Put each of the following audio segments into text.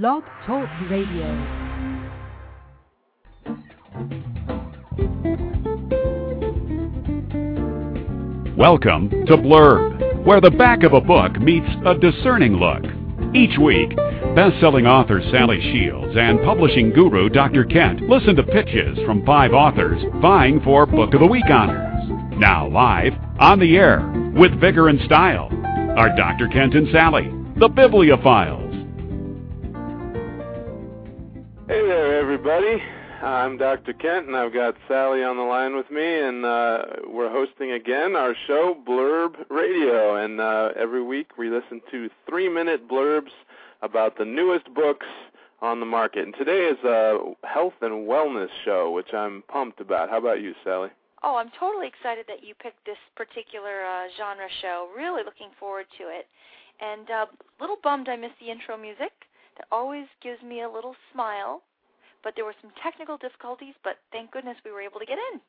Blog Talk Radio. Welcome to Blurb, where the back of a book meets a discerning look. Each week, best-selling author Sally Shields and publishing guru Dr. Kent listen to pitches from five authors vying for Book of the Week honors. Now live, on the air, with vigor and style, are Dr. Kent and Sally, the Bibliophiles. Everybody. I'm Dr. Kent, and I've got Sally on the line with me, and uh, we're hosting again our show, Blurb Radio. And uh, every week we listen to three minute blurbs about the newest books on the market. And today is a health and wellness show, which I'm pumped about. How about you, Sally? Oh, I'm totally excited that you picked this particular uh, genre show. Really looking forward to it. And a uh, little bummed I missed the intro music. That always gives me a little smile but there were some technical difficulties. But thank goodness we were able to get in.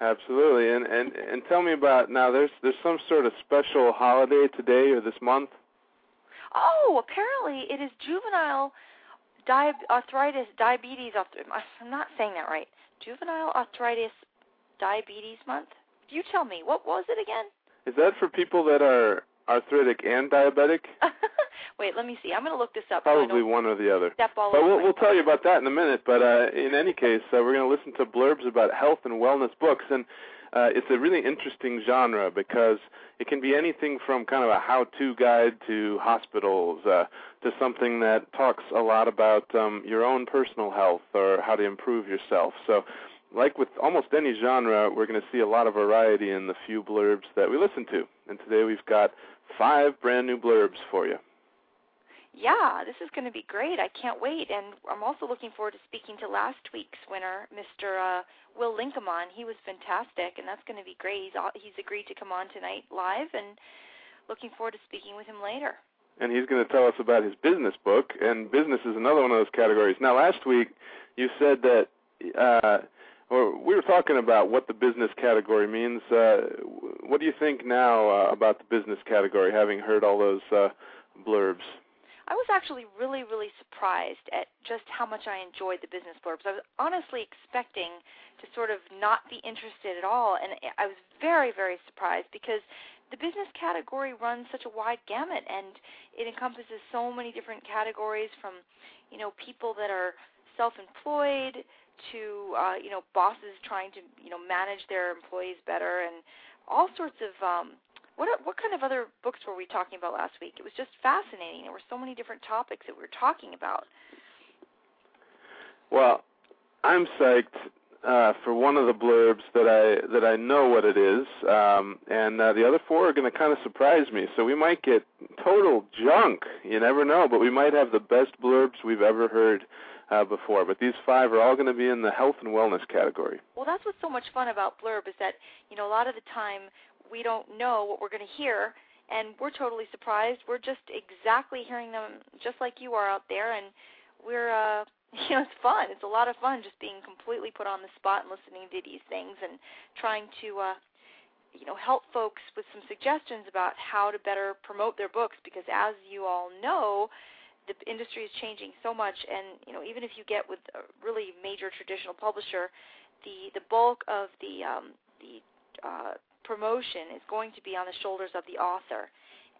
Absolutely, and and and tell me about now. There's there's some sort of special holiday today or this month. Oh, apparently it is juvenile di- arthritis diabetes. I'm not saying that right. Juvenile arthritis diabetes month. You tell me what was it again? Is that for people that are arthritic and diabetic? Wait, let me see. I'm going to look this up. Probably so one or the other. Step all but we'll, we'll tell you about that in a minute. But uh, in any case, uh, we're going to listen to blurbs about health and wellness books, and uh, it's a really interesting genre because it can be anything from kind of a how-to guide to hospitals uh, to something that talks a lot about um, your own personal health or how to improve yourself. So like with almost any genre, we're going to see a lot of variety in the few blurbs that we listen to. And today we've got five brand new blurbs for you yeah, this is going to be great. I can't wait. And I'm also looking forward to speaking to last week's winner, Mr. Uh, Will Linkamon. He was fantastic, and that's going to be great. He's, he's agreed to come on tonight live, and looking forward to speaking with him later. And he's going to tell us about his business book, and business is another one of those categories. Now, last week you said that, uh, we were talking about what the business category means. Uh, what do you think now uh, about the business category, having heard all those uh, blurbs? I was actually really, really surprised at just how much I enjoyed the business blurbs. I was honestly expecting to sort of not be interested at all, and I was very, very surprised because the business category runs such a wide gamut, and it encompasses so many different categories from, you know, people that are self-employed to, uh, you know, bosses trying to, you know, manage their employees better, and all sorts of um, what what kind of other books were we talking about last week? It was just fascinating. There were so many different topics that we were talking about. Well, I'm psyched uh, for one of the blurbs that I that I know what it is, um, and uh, the other four are going to kind of surprise me. So we might get total junk. You never know, but we might have the best blurbs we've ever heard uh, before. But these five are all going to be in the health and wellness category. Well, that's what's so much fun about blurb is that you know a lot of the time we don't know what we're going to hear and we're totally surprised. We're just exactly hearing them just like you are out there and we're uh you know it's fun. It's a lot of fun just being completely put on the spot and listening to these things and trying to uh you know help folks with some suggestions about how to better promote their books because as you all know the industry is changing so much and you know even if you get with a really major traditional publisher the the bulk of the um the uh promotion is going to be on the shoulders of the author.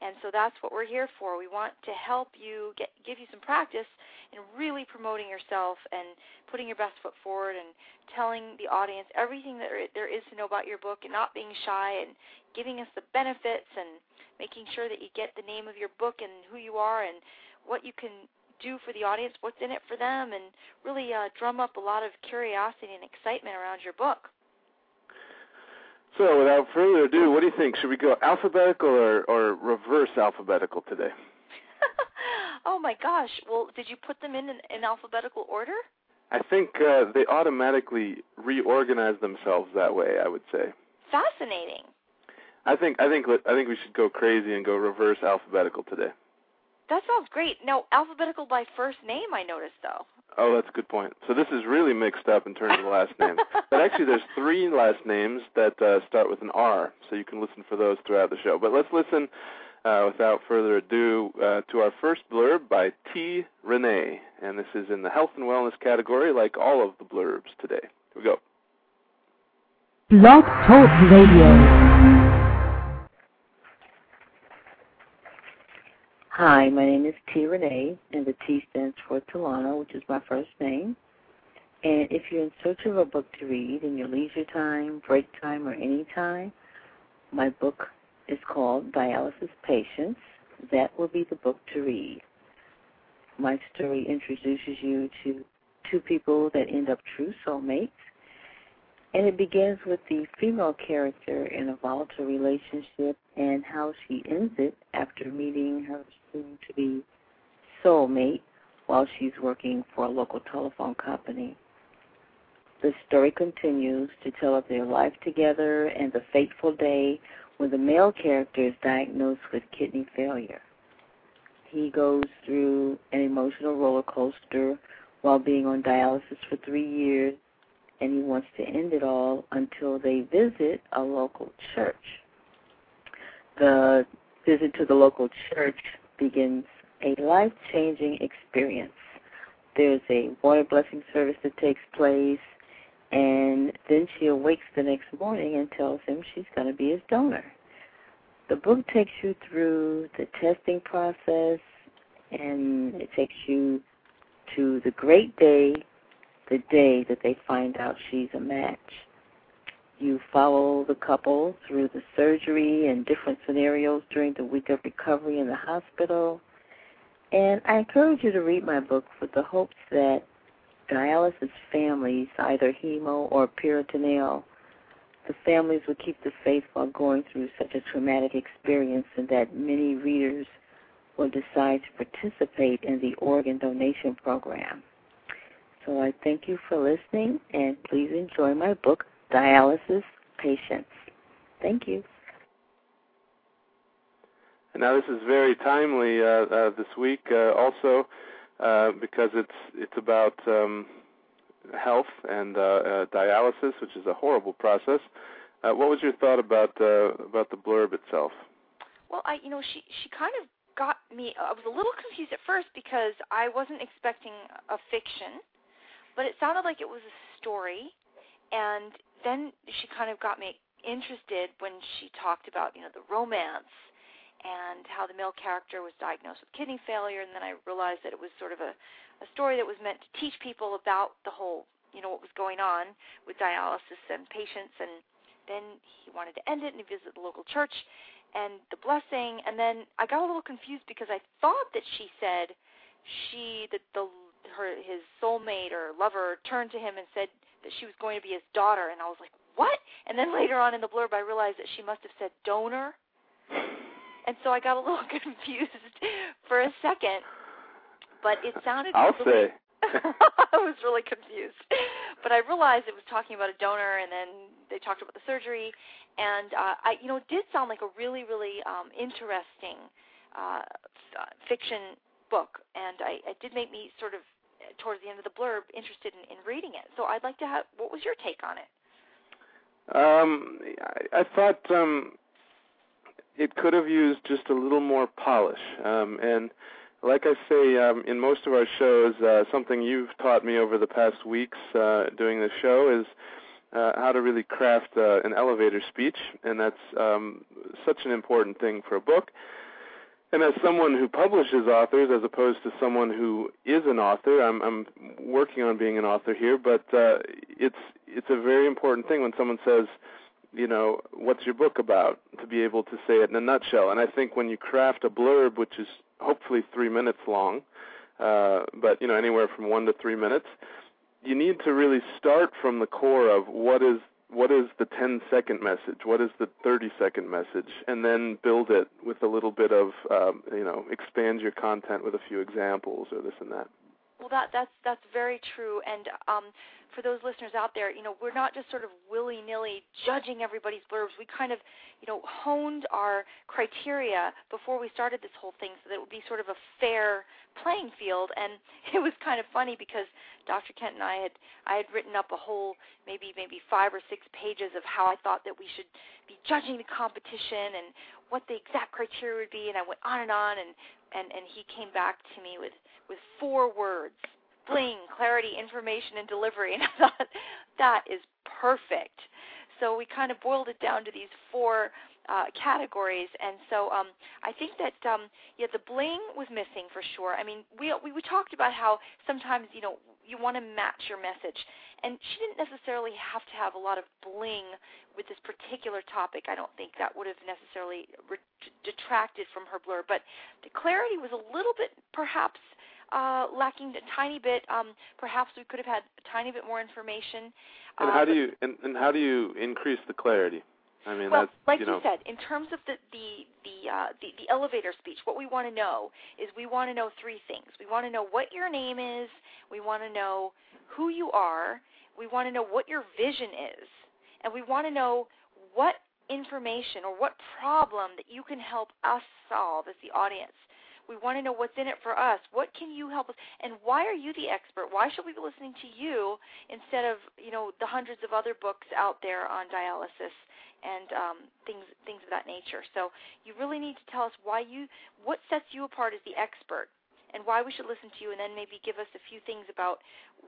And so that's what we're here for. We want to help you get give you some practice in really promoting yourself and putting your best foot forward and telling the audience everything that there is to know about your book and not being shy and giving us the benefits and making sure that you get the name of your book and who you are and what you can do for the audience, what's in it for them, and really uh, drum up a lot of curiosity and excitement around your book. So, without further ado, what do you think? Should we go alphabetical or, or reverse alphabetical today? oh my gosh! Well, did you put them in in, in alphabetical order? I think uh, they automatically reorganize themselves that way. I would say. Fascinating. I think I think I think we should go crazy and go reverse alphabetical today. That sounds great. Now, alphabetical by first name, I noticed though. Oh, that's a good point. So this is really mixed up in terms of the last name. but actually, there's three last names that uh, start with an R, so you can listen for those throughout the show. But let's listen uh, without further ado, uh, to our first blurb by T. Renee, and this is in the health and wellness category, like all of the blurbs today. Here we go. Blog Talk Radio. Hi, my name is T. Renee, and the T stands for Talana, which is my first name. And if you're in search of a book to read in your leisure time, break time, or any time, my book is called Dialysis Patients. That will be the book to read. My story introduces you to two people that end up true soulmates. And it begins with the female character in a volatile relationship and how she ends it after meeting her soon to be soulmate while she's working for a local telephone company. The story continues to tell of their life together and the fateful day when the male character is diagnosed with kidney failure. He goes through an emotional roller coaster while being on dialysis for three years, and he wants to end it all until they visit a local church. The visit to the local church begins a life changing experience. There's a water blessing service that takes place, and then she awakes the next morning and tells him she's going to be his donor. The book takes you through the testing process and it takes you to the great day, the day that they find out she's a match. You follow the couple through the surgery and different scenarios during the week of recovery in the hospital. And I encourage you to read my book with the hopes that dialysis families, either hemo or peritoneal, the families will keep the faith while going through such a traumatic experience, and that many readers will decide to participate in the organ donation program. So I thank you for listening, and please enjoy my book, Dialysis Patients. Thank you. And now this is very timely uh, uh, this week, uh, also uh, because it's it's about um, health and uh, uh, dialysis, which is a horrible process. what was your thought about about the blurb itself? Well, I you know she she kind of got me. I was a little confused at first because I wasn't expecting a fiction, but it sounded like it was a story, and then she kind of got me interested when she talked about you know the romance and how the male character was diagnosed with kidney failure, and then I realized that it was sort of a, a story that was meant to teach people about the whole, you know, what was going on with dialysis and patients, and then he wanted to end it, and he visited the local church, and the blessing, and then I got a little confused because I thought that she said she that the her his soulmate or lover turned to him and said that she was going to be his daughter, and I was like, what? And then later on in the blurb, I realized that she must have said donor and so I got a little confused for a second. But it sounded. I'll really, say. I was really confused, but I realized it was talking about a donor, and then they talked about the surgery, and uh, I, you know, it did sound like a really, really um, interesting uh, f- fiction book, and I, it did make me sort of towards the end of the blurb interested in, in reading it. So I'd like to have. What was your take on it? Um, I, I thought um, it could have used just a little more polish. Um, and like I say um, in most of our shows, uh, something you've taught me over the past weeks uh, doing the show is uh, how to really craft uh, an elevator speech, and that's um, such an important thing for a book. And as someone who publishes authors, as opposed to someone who is an author, I'm, I'm working on being an author here. But uh, it's it's a very important thing when someone says, you know, what's your book about to be able to say it in a nutshell. And I think when you craft a blurb, which is hopefully three minutes long, uh, but you know, anywhere from one to three minutes, you need to really start from the core of what is what is the 10 second message, what is the 30 second message, and then build it with a little bit of, um, you know, expand your content with a few examples or this and that. Well, that that's that's very true, and um, for those listeners out there, you know, we're not just sort of willy nilly judging everybody's blurbs. We kind of, you know, honed our criteria before we started this whole thing so that it would be sort of a fair playing field. And it was kind of funny because Dr. Kent and I had I had written up a whole maybe maybe five or six pages of how I thought that we should be judging the competition and what the exact criteria would be, and I went on and on, and and and he came back to me with with four words bling, clarity, information, and delivery. And I thought that is perfect. So we kind of boiled it down to these four uh, categories, and so um, I think that um, yeah, the bling was missing for sure. I mean, we, we we talked about how sometimes you know you want to match your message, and she didn't necessarily have to have a lot of bling with this particular topic. I don't think that would have necessarily re- detracted from her blur, but the clarity was a little bit perhaps uh, lacking a tiny bit. Um, perhaps we could have had a tiny bit more information. And uh, how do you and, and how do you increase the clarity? I mean, well, like you know. said, in terms of the the the, uh, the the elevator speech, what we want to know is we want to know three things. We want to know what your name is. We want to know who you are. We want to know what your vision is, and we want to know what information or what problem that you can help us solve as the audience. We want to know what's in it for us. What can you help us? And why are you the expert? Why should we be listening to you instead of you know the hundreds of other books out there on dialysis and um, things things of that nature? So you really need to tell us why you what sets you apart as the expert and why we should listen to you, and then maybe give us a few things about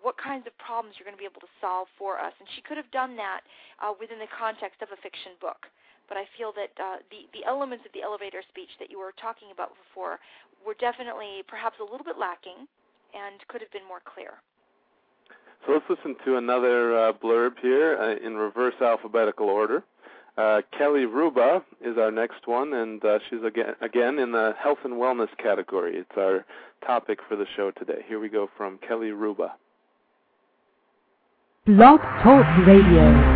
what kinds of problems you're going to be able to solve for us. And she could have done that uh, within the context of a fiction book but I feel that uh, the the elements of the elevator speech that you were talking about before were definitely perhaps a little bit lacking and could have been more clear. So let's listen to another uh, blurb here uh, in reverse alphabetical order. Uh, Kelly Rouba is our next one, and uh, she's again again in the health and wellness category. It's our topic for the show today. Here we go from Kelly Rouba. Blog Talk Radio.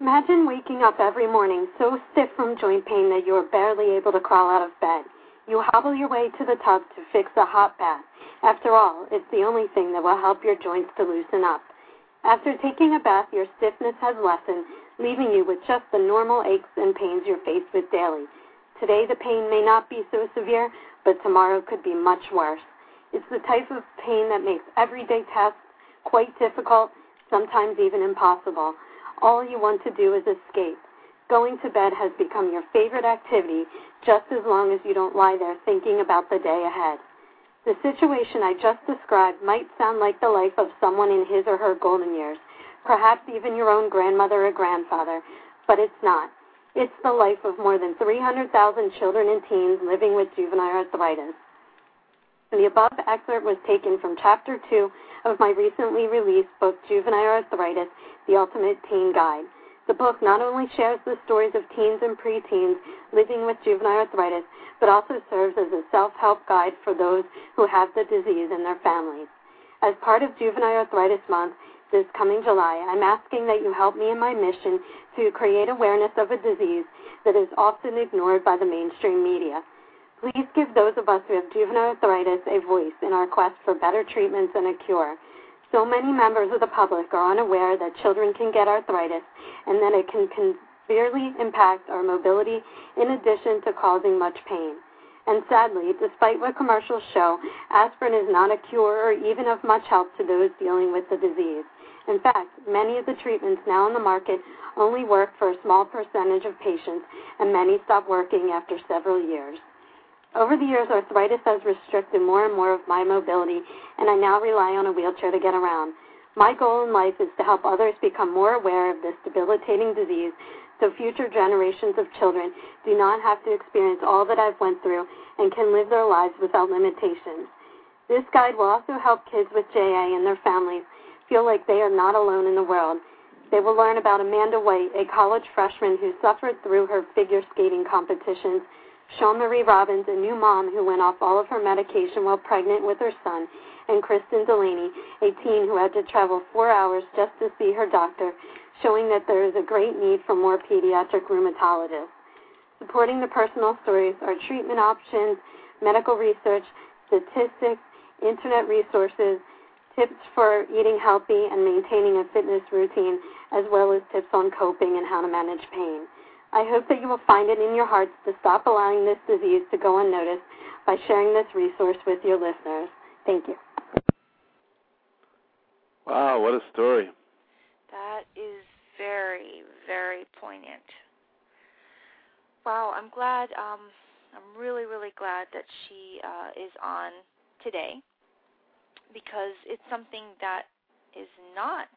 Imagine waking up every morning so stiff from joint pain that you are barely able to crawl out of bed. You hobble your way to the tub to fix a hot bath. After all, it's the only thing that will help your joints to loosen up. After taking a bath, your stiffness has lessened, leaving you with just the normal aches and pains you're faced with daily. Today, the pain may not be so severe, but tomorrow could be much worse. It's the type of pain that makes everyday tasks quite difficult, sometimes even impossible. All you want to do is escape. Going to bed has become your favorite activity just as long as you don't lie there thinking about the day ahead. The situation I just described might sound like the life of someone in his or her golden years, perhaps even your own grandmother or grandfather, but it's not. It's the life of more than 300,000 children and teens living with juvenile arthritis. The above excerpt was taken from Chapter 2 of my recently released book, Juvenile Arthritis The Ultimate Teen Guide. The book not only shares the stories of teens and preteens living with juvenile arthritis, but also serves as a self help guide for those who have the disease and their families. As part of Juvenile Arthritis Month this coming July, I'm asking that you help me in my mission to create awareness of a disease that is often ignored by the mainstream media. Please give those of us who have juvenile arthritis a voice in our quest for better treatments and a cure. So many members of the public are unaware that children can get arthritis and that it can severely impact our mobility in addition to causing much pain. And sadly, despite what commercials show, aspirin is not a cure or even of much help to those dealing with the disease. In fact, many of the treatments now on the market only work for a small percentage of patients, and many stop working after several years. Over the years, arthritis has restricted more and more of my mobility, and I now rely on a wheelchair to get around. My goal in life is to help others become more aware of this debilitating disease so future generations of children do not have to experience all that I've went through and can live their lives without limitations. This guide will also help kids with JA and their families feel like they are not alone in the world. They will learn about Amanda White, a college freshman who suffered through her figure skating competitions Sean Marie Robbins, a new mom who went off all of her medication while pregnant with her son, and Kristen Delaney, a teen who had to travel four hours just to see her doctor, showing that there is a great need for more pediatric rheumatologists. Supporting the personal stories are treatment options, medical research, statistics, internet resources, tips for eating healthy and maintaining a fitness routine, as well as tips on coping and how to manage pain. I hope that you will find it in your hearts to stop allowing this disease to go unnoticed by sharing this resource with your listeners. Thank you. Wow, what a story. That is very, very poignant. Wow, I'm glad. Um, I'm really, really glad that she uh, is on today because it's something that is not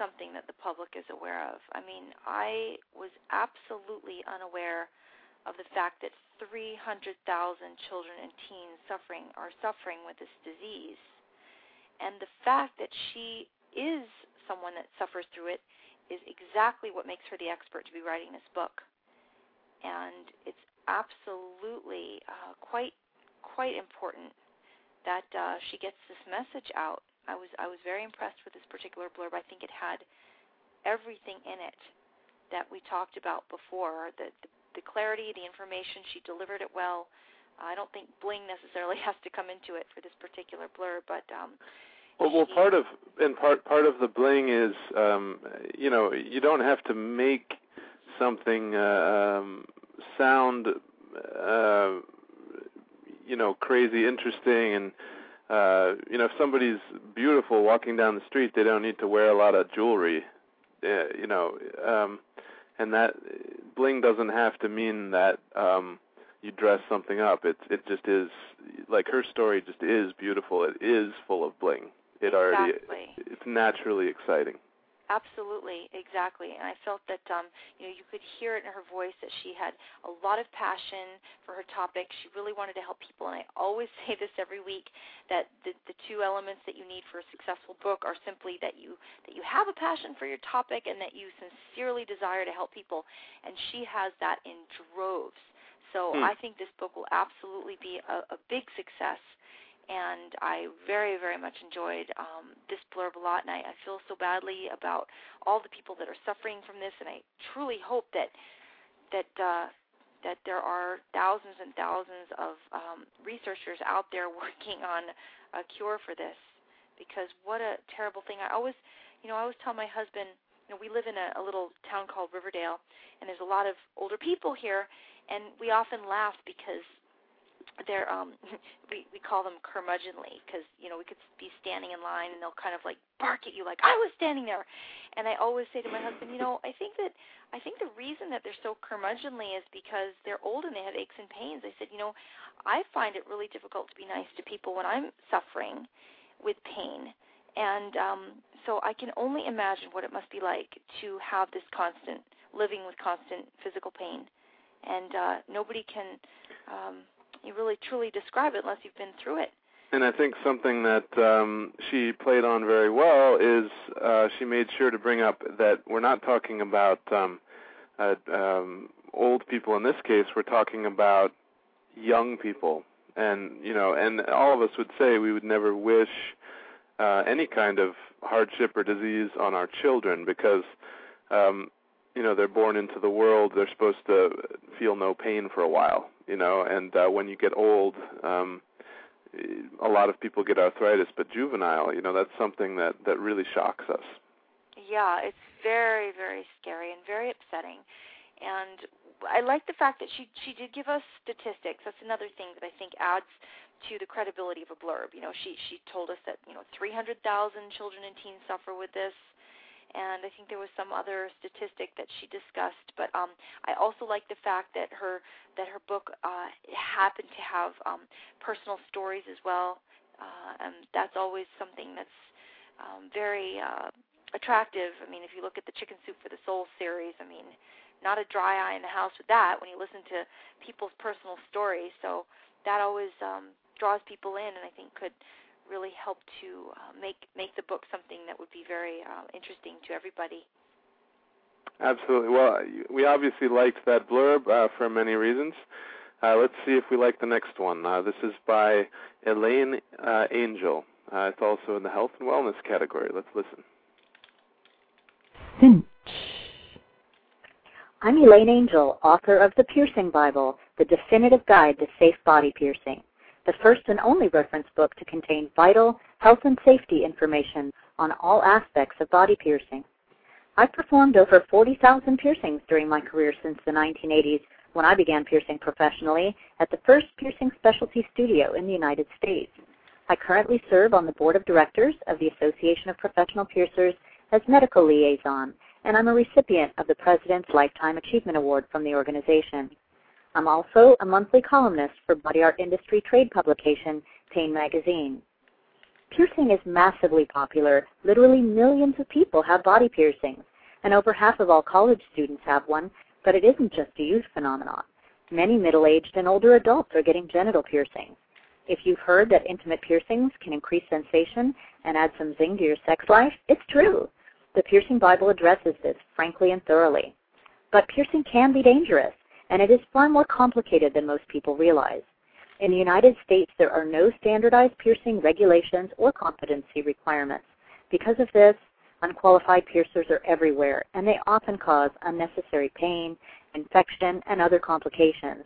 something that the public is aware of. I mean, I was absolutely unaware of the fact that 300,000 children and teens suffering are suffering with this disease. And the fact that she is someone that suffers through it is exactly what makes her the expert to be writing this book. And it's absolutely uh, quite quite important that uh, she gets this message out. I was I was very impressed with this particular blurb. I think it had everything in it that we talked about before. The the, the clarity, the information, she delivered it well. I don't think bling necessarily has to come into it for this particular blurb, but um, well, well, part of and part part of the bling is, um, you know, you don't have to make something uh, um, sound uh, you know crazy interesting and uh you know if somebody's beautiful walking down the street they don't need to wear a lot of jewelry uh, you know um and that bling doesn't have to mean that um you dress something up. It it just is like her story just is beautiful. It is full of bling. It already it's naturally exciting Absolutely, exactly. And I felt that um, you know you could hear it in her voice that she had a lot of passion for her topic. She really wanted to help people, and I always say this every week that the, the two elements that you need for a successful book are simply that you that you have a passion for your topic and that you sincerely desire to help people. And she has that in droves. So hmm. I think this book will absolutely be a, a big success and I very, very much enjoyed um, this blurb a lot, and I, I feel so badly about all the people that are suffering from this, and I truly hope that that uh, that there are thousands and thousands of um, researchers out there working on a cure for this, because what a terrible thing! I always, you know, I always tell my husband, you know, we live in a, a little town called Riverdale, and there's a lot of older people here, and we often laugh because they're um we we call them curmudgeonly because you know we could be standing in line and they'll kind of like bark at you like I was standing there, and I always say to my husband, you know, I think that I think the reason that they're so curmudgeonly is because they're old and they have aches and pains. I said, you know, I find it really difficult to be nice to people when I'm suffering with pain, and um so I can only imagine what it must be like to have this constant living with constant physical pain, and uh nobody can. um you really truly describe it unless you've been through it. And I think something that um, she played on very well is uh, she made sure to bring up that we're not talking about um, uh, um, old people in this case. We're talking about young people, and you know, and all of us would say we would never wish uh, any kind of hardship or disease on our children because um, you know they're born into the world. They're supposed to feel no pain for a while, you know and uh, when you get old um a lot of people get arthritis but juvenile you know that's something that that really shocks us. Yeah it's very very scary and very upsetting. And i like the fact that she she did give us statistics. That's another thing that i think adds to the credibility of a blurb. You know she she told us that you know 300,000 children and teens suffer with this and I think there was some other statistic that she discussed. But um, I also like the fact that her that her book uh, happened to have um, personal stories as well, uh, and that's always something that's um, very uh, attractive. I mean, if you look at the Chicken Soup for the Soul series, I mean, not a dry eye in the house with that when you listen to people's personal stories. So that always um, draws people in, and I think could really help to uh, make make the book something that would be very uh, interesting to everybody. Absolutely. Well, we obviously liked that blurb uh, for many reasons. Uh, let's see if we like the next one. Uh, this is by Elaine uh, Angel. Uh, it's also in the health and wellness category. Let's listen. Finch. I'm Elaine Angel, author of The Piercing Bible, the definitive guide to safe body piercing. The first and only reference book to contain vital health and safety information on all aspects of body piercing. I've performed over 40,000 piercings during my career since the 1980s when I began piercing professionally at the first piercing specialty studio in the United States. I currently serve on the board of directors of the Association of Professional Piercers as medical liaison, and I'm a recipient of the President's Lifetime Achievement Award from the organization. I'm also a monthly columnist for body art industry trade publication, Pain Magazine. Piercing is massively popular. Literally millions of people have body piercings, and over half of all college students have one, but it isn't just a youth phenomenon. Many middle-aged and older adults are getting genital piercings. If you've heard that intimate piercings can increase sensation and add some zing to your sex life, it's true. The Piercing Bible addresses this frankly and thoroughly. But piercing can be dangerous, and it is far more complicated than most people realize. In the United States, there are no standardized piercing regulations or competency requirements. Because of this, unqualified piercers are everywhere, and they often cause unnecessary pain, infection, and other complications.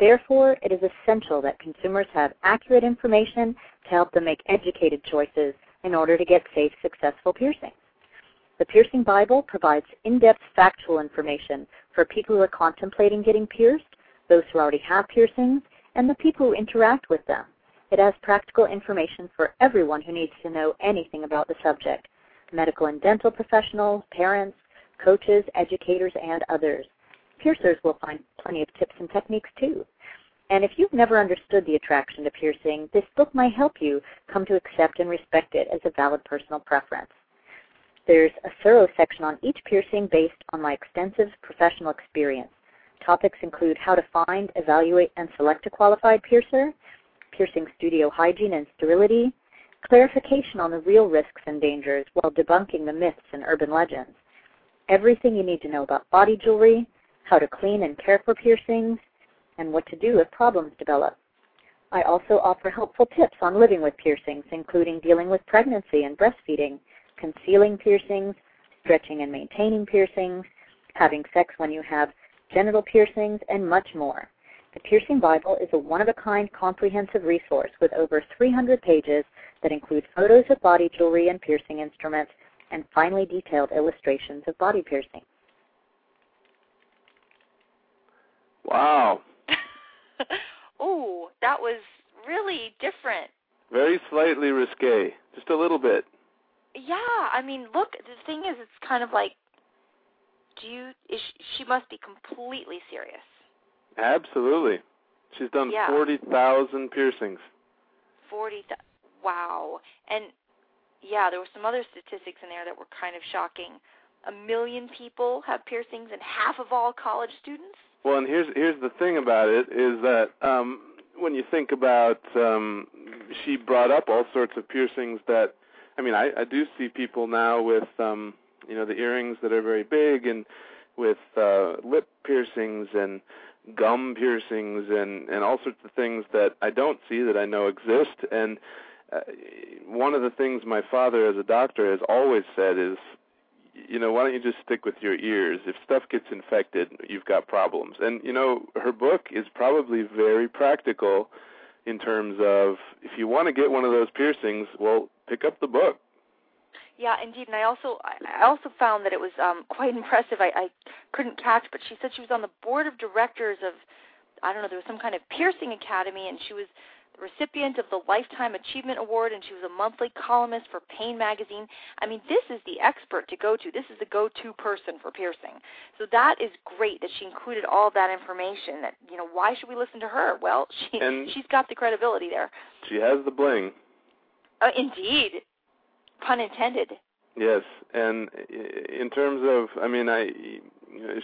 Therefore, it is essential that consumers have accurate information to help them make educated choices in order to get safe, successful piercings. The Piercing Bible provides in-depth factual information for people who are contemplating getting pierced, those who already have piercings, and the people who interact with them. It has practical information for everyone who needs to know anything about the subject medical and dental professionals, parents, coaches, educators, and others. Piercers will find plenty of tips and techniques too. And if you've never understood the attraction to piercing, this book might help you come to accept and respect it as a valid personal preference. There's a thorough section on each piercing based on my extensive professional experience. Topics include how to find, evaluate, and select a qualified piercer, piercing studio hygiene and sterility, clarification on the real risks and dangers while debunking the myths and urban legends, everything you need to know about body jewelry, how to clean and care for piercings, and what to do if problems develop. I also offer helpful tips on living with piercings, including dealing with pregnancy and breastfeeding, concealing piercings, stretching and maintaining piercings, having sex when you have genital piercings, and much more. The Piercing Bible is a one-of-a-kind comprehensive resource with over 300 pages that include photos of body jewelry and piercing instruments and finely detailed illustrations of body piercing. Wow. Ooh, that was really different. Very slightly risque, just a little bit. Yeah, I mean, look, the thing is, it's kind of like, do you? Is she, she must be completely serious. Absolutely. She's done Yeah. 40,000 piercings. Forty. Th- wow. And yeah, there were some other statistics in there that were kind of shocking. A million people have piercings, and half of all college students. Well, and here's here's the thing about it is that um when you think about um she brought up all sorts of piercings that I mean, I I do see people now with um you know the earrings that are very big and with uh lip piercings and gum piercings and and all sorts of things that I don't see that I know exist. And uh, one of the things my father as a doctor has always said is you know why don't you just stick with your ears? If stuff gets infected you've got problems. And you know her book is probably very practical in terms of if you want to get one of those piercings well pick up the book Yeah, indeed. And I also I also found that it was um quite impressive. I, I couldn't catch, but she said she was on the board of directors of I don't know, there was some kind of piercing academy and she was the recipient of the Lifetime Achievement Award and she was a monthly columnist for Pain magazine. I mean, this is the expert to go to. This is the go-to person for piercing. So that is great that she included all that information that, you know, why should we listen to her? Well, she And- she's got the credibility there. she has the bling Uh, indeed. Pun intended. Yes, and in terms of, I mean, I,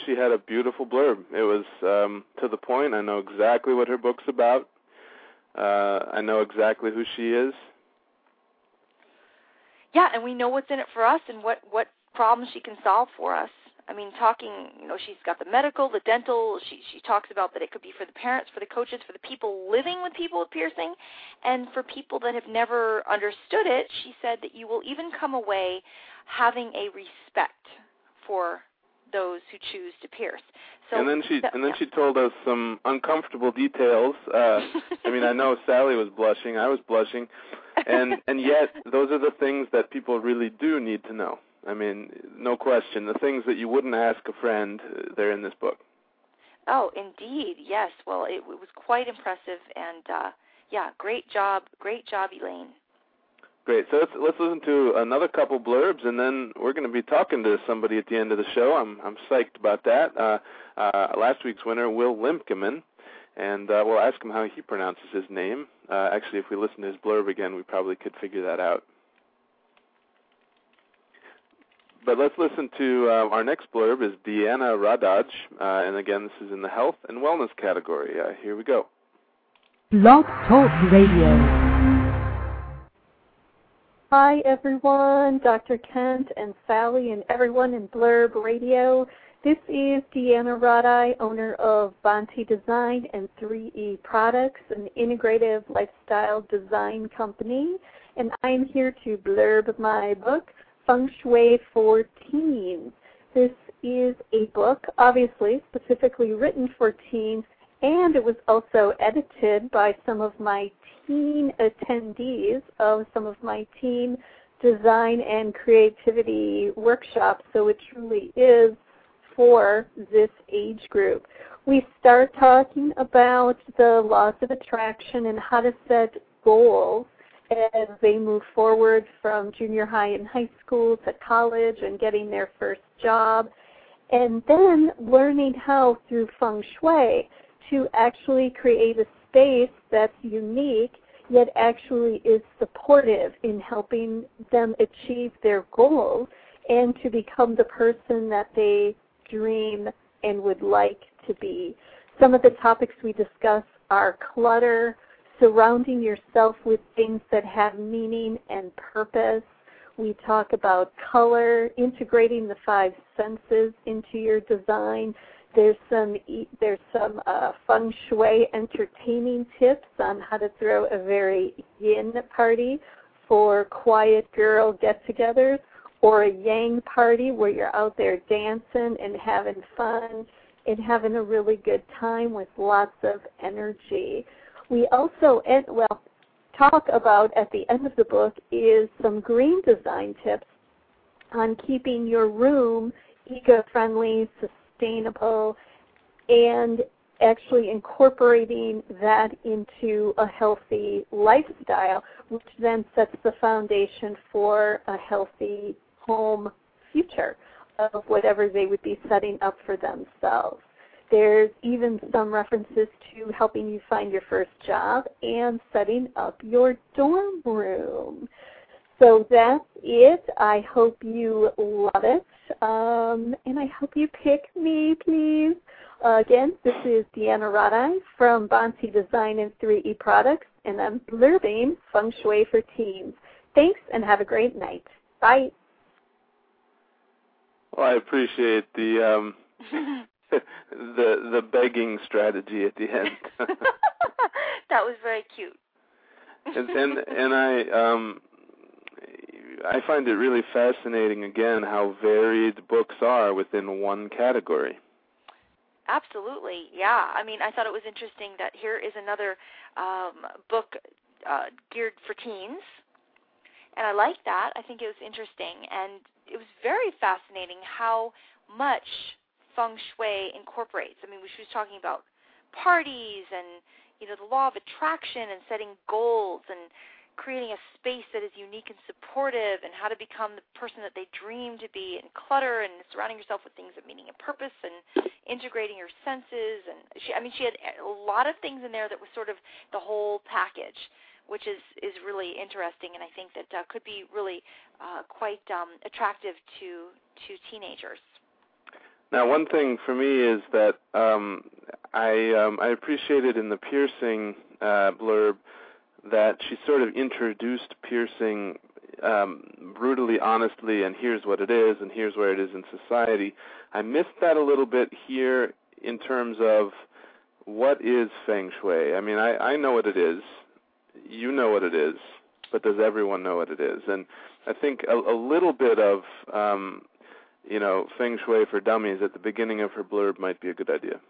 she had a beautiful blurb. It was um, to the point. I know exactly what her book's about. Uh, I know exactly who she is. Yeah, and we know what's in it for us and what what problems she can solve for us. I mean, talking, you know, she's got the medical, the dental. She she talks about that it could be for the parents, for the coaches, for the people living with people with piercing, and for people that have never understood it. She said that you will even come away having a respect for those who choose to pierce. So and then she that, and then yeah. she told us some uncomfortable details. Uh, I mean, I know Sally was blushing, I was blushing, and and yet those are the things that people really do need to know. I mean, no question. The things that you wouldn't ask a friend, uh, they're in this book. Oh, indeed, yes. Well, it, it was quite impressive, and uh, yeah, great job, great job, Elaine. Great. So let's let's listen to another couple blurbs, and then we're going to be talking to somebody at the end of the show. I'm I'm psyched about that. Uh, uh, last week's winner, Will Limkeman, and uh, we'll ask him how he pronounces his name. Uh, actually, if we listen to his blurb again, we probably could figure that out. But let's listen to uh, our next blurb is Deanna Radaj, uh, and again, this is in the health and wellness category. Uh, here we go. Blog Talk Radio. Hi, everyone. Dr. Kent and Sally and everyone in Blurb Radio. This is Deanna Radaj, owner of Bonte Design and 3E Products, an integrative lifestyle design company. And I'm here to blurb my book, Feng Shui for Teens. This is a book, obviously, specifically written for teens, and it was also edited by some of my teen attendees of some of my teen design and creativity workshops, so it truly is for this age group. We start talking about the laws of attraction and how to set goals as they move forward from junior high and high school to college and getting their first job. And then learning how through feng shui to actually create a space that's unique yet actually is supportive in helping them achieve their goals and to become the person that they dream and would like to be. Some of the topics we discuss are clutter, surrounding yourself with things that have meaning and purpose. We talk about color, integrating the five senses into your design, there's some there's some uh, feng shui entertaining tips on how to throw a very yin party for quiet girl get-togethers, or a yang party where you're out there dancing and having fun and having a really good time with lots of energy. We also well talk about at the end of the book is some green design tips on keeping your room eco-friendly, sustainable and actually incorporating that into a healthy lifestyle, which then sets the foundation for a healthy home future of whatever they would be setting up for themselves. There's even some references to helping you find your first job and setting up your dorm room. So that's it. I hope you love it. Um, and I hope you pick me, please. Uh, again, this is Deanna Radaj from Bonte Design and 3E Products, and I'm blurbing Feng Shui for Teens. Thanks, and have a great night. Bye. Well, I appreciate the um, the the begging strategy at the end. that was very cute. and and and I um I find it really fascinating again how varied books are within one category. Absolutely, yeah. I mean, I thought it was interesting that here is another um, book uh, geared for teens, and I like that. I think it was interesting, and it was very fascinating how much feng shui incorporates. I mean, she was talking about parties and you know the law of attraction and setting goals and creating a space that is unique and supportive and how to become the person that they dream to be and clutter and surrounding yourself with things of meaning and purpose and integrating your senses and she I mean she had a lot of things in there that was sort of the whole package which is is really interesting and I think that uh, could be really uh, quite um, attractive to to teenagers. Now, one thing for me is that um, I um, I appreciated in the piercing uh, blurb that she sort of introduced piercing um, brutally honestly, and here's what it is, and here's where it is in society. I missed that a little bit here in terms of what is feng shui. I mean, I, I know what it is, you know what it is, but does everyone know what it is? And I think a, a little bit of um, you know, feng shui for dummies at the beginning of her blurb might be a good idea.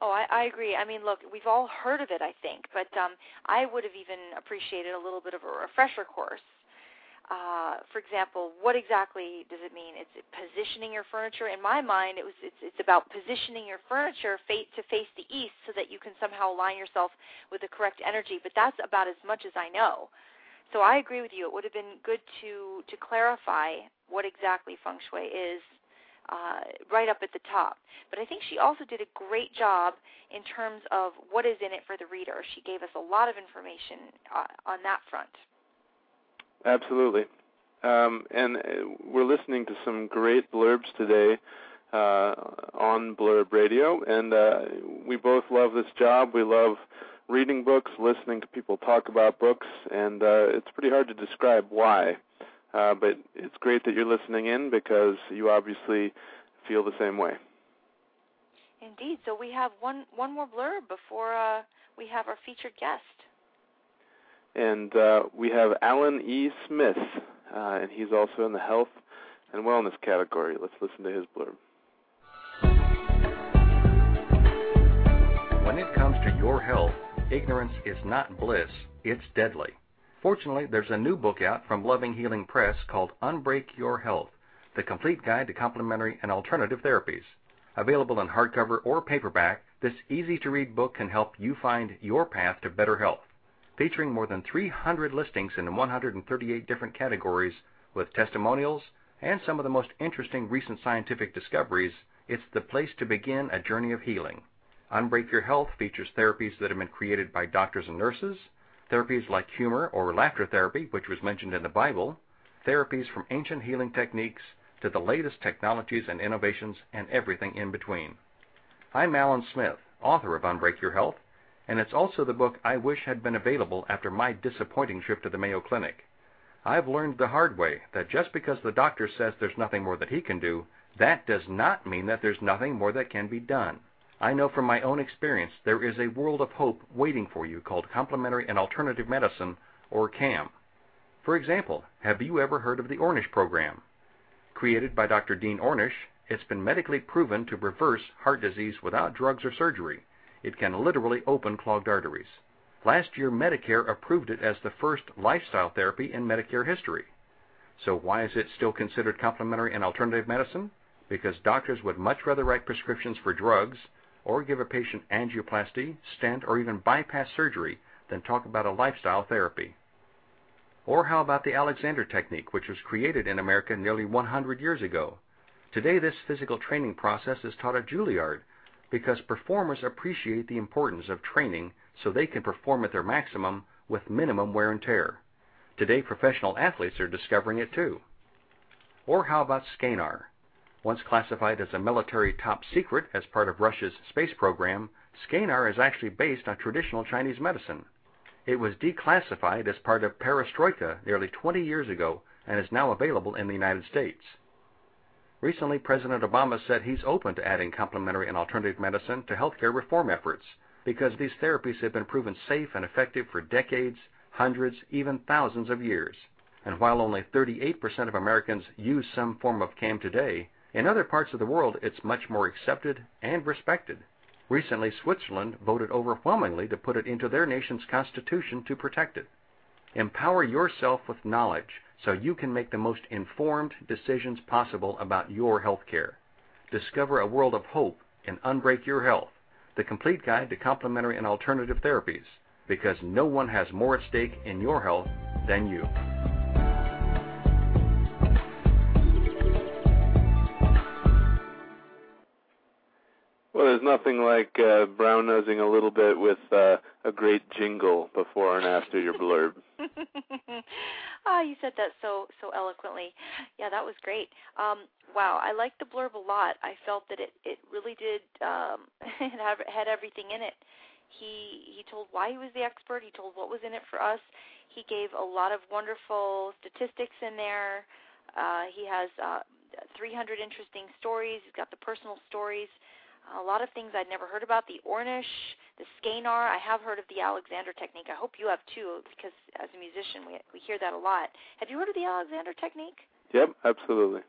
Oh, I, I agree. I mean, look, we've all heard of it, I think, but um, I would have even appreciated a little bit of a refresher course. Uh, for example, what exactly does it mean? It's positioning your furniture. In my mind, it was it's, it's about positioning your furniture face, to face the east so that you can somehow align yourself with the correct energy. But that's about as much as I know. So I agree with you. It would have been good to to clarify what exactly feng shui is uh, right up at the top. But I think she also did a great job in terms of what is in it for the reader. She gave us a lot of information uh, on that front. Absolutely. Um, and uh, we're listening to some great blurbs today uh, on Blurb Radio, and uh, we both love this job. We love reading books, listening to people talk about books, and uh, it's pretty hard to describe why. Uh, but it's great that you're listening in because you obviously feel the same way. Indeed. So we have one one more blurb before uh, we have our featured guest. And uh, we have Alan E. Smith, uh, and he's also in the health and wellness category. Let's listen to his blurb. When it comes to your health, ignorance is not bliss, it's deadly. Fortunately, there's a new book out from Loving Healing Press called Unbreak Your Health The Complete Guide to Complementary and Alternative Therapies. Available in hardcover or paperback, this easy to read book can help you find your path to better health. Featuring more than 300 listings in 138 different categories with testimonials and some of the most interesting recent scientific discoveries, it's the place to begin a journey of healing. Unbreak Your Health features therapies that have been created by doctors and nurses, therapies like humor or laughter therapy, which was mentioned in the Bible, therapies from ancient healing techniques to the latest technologies and innovations, and everything in between. I'm Alan Smith, author of Unbreak Your Health, and it's also the book I wish had been available after my disappointing trip to the Mayo Clinic. I've learned the hard way that just because the doctor says there's nothing more that he can do, that does not mean that there's nothing more that can be done. I know from my own experience there is a world of hope waiting for you called complementary and alternative medicine, or CAM. For example, have you ever heard of the Ornish program? Created by Dr. Dean Ornish, it's been medically proven to reverse heart disease without drugs or surgery. It can literally open clogged arteries. Last year, Medicare approved it as the first lifestyle therapy in Medicare history. So why is it still considered complementary and alternative medicine? Because doctors would much rather write prescriptions for drugs or give a patient angioplasty, stent, or even bypass surgery than talk about a lifestyle therapy. Or how about the Alexander Technique, which was created in America nearly 100 years ago? Today, this physical training process is taught at Juilliard because performers appreciate the importance of training so they can perform at their maximum with minimum wear and tear. Today, professional athletes are discovering it too. Or how about SCENAR? Once classified as a military top secret as part of Russia's space program, SCENAR is actually based on traditional Chinese medicine. It was declassified as part of perestroika nearly 20 years ago and is now available in the United States. Recently, President Obama said he's open to adding complementary and alternative medicine to healthcare reform efforts because these therapies have been proven safe and effective for decades, hundreds, even thousands of years. And while only 38% of Americans use some form of CAM today, in other parts of the world, it's much more accepted and respected. Recently, Switzerland voted overwhelmingly to put it into their nation's constitution to protect it. Empower yourself with knowledge so you can make the most informed decisions possible about your health care. Discover a world of hope and Unbreak Your Health, the complete guide to complementary and alternative therapies, because no one has more at stake in your health than you. There's nothing like uh, brown nosing a little bit with uh, a great jingle before and after your blurb. oh, you said that so so eloquently. Yeah, that was great. Um, wow, I liked the blurb a lot. I felt that it it really did um, it had, had everything in it. He he told why he was the expert. He told what was in it for us. He gave a lot of wonderful statistics in there. Uh, he has uh, 300 interesting stories. He's got the personal stories a lot of things I'd never heard about. The Ornish, the SCENAR. I have heard of the Alexander technique. I hope you have too, because as a musician, we we hear that a lot. Have you heard of the Alexander technique? Yep, absolutely.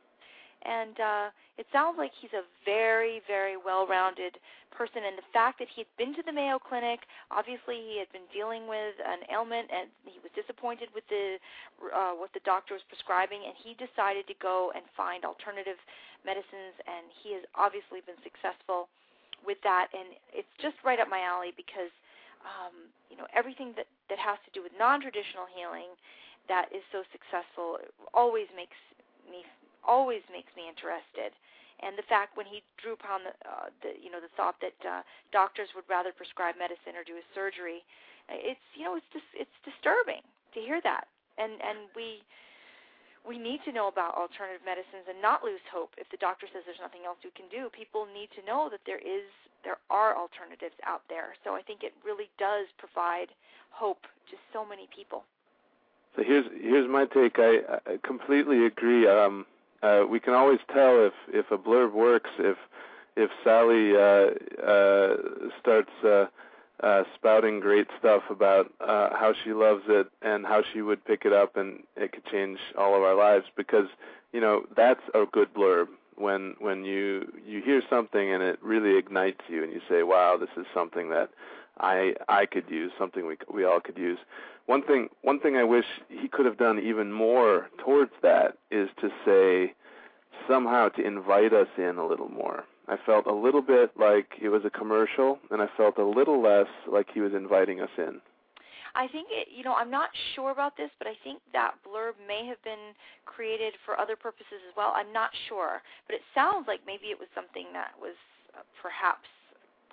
And uh, it sounds like he's a very, very well-rounded person. And the fact that he had been to the Mayo Clinic, obviously he had been dealing with an ailment, and he was disappointed with the uh, what the doctor was prescribing, and he decided to go and find alternative medicines, and he has obviously been successful with that. And it's just right up my alley because um, you know everything that that has to do with non-traditional healing that is so successful always makes me always makes me interested and the fact when he drew upon the, uh, the you know the thought that uh, doctors would rather prescribe medicine or do a surgery, it's you know it's just it's disturbing to hear that, and and we we need to know about alternative medicines and not lose hope. If the doctor says there's nothing else we can do, people need to know that there is there are alternatives out there. So I think it really does provide hope to so many people. So here's here's my take. I, I completely agree. Um, uh, we can always tell if if a blurb works if if Sally uh, uh, starts uh, uh, spouting great stuff about uh, how she loves it and how she would pick it up and it could change all of our lives because you know that's a good blurb when when you you hear something and it really ignites you and you say wow this is something that I I could use something we we all could use. One thing one thing I wish he could have done even more towards that is to say somehow to invite us in a little more. I felt a little bit like it was a commercial, and I felt a little less like he was inviting us in. I think it, you know, I'm not sure about this, but I think that blurb may have been created for other purposes as well. I'm not sure, but it sounds like maybe it was something that was uh, perhaps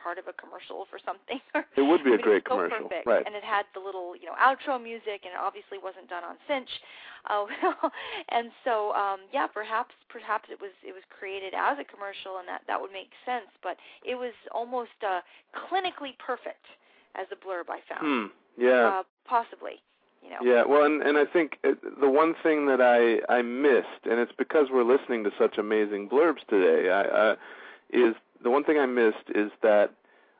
part of a commercial for something. it would be I mean, a great so commercial, perfect. right? And it had the little, you know, outro music, and it obviously wasn't done on Cinch. Uh, and so, um, yeah, perhaps perhaps it was it was created as a commercial, and that that would make sense. But it was almost uh, clinically perfect as a blurb. I found. Hmm. Yeah. Uh, possibly. You know. Yeah, well, and and I think it, the one thing that I I missed, and it's because we're listening to such amazing blurbs today, I, uh, is the one thing I missed is that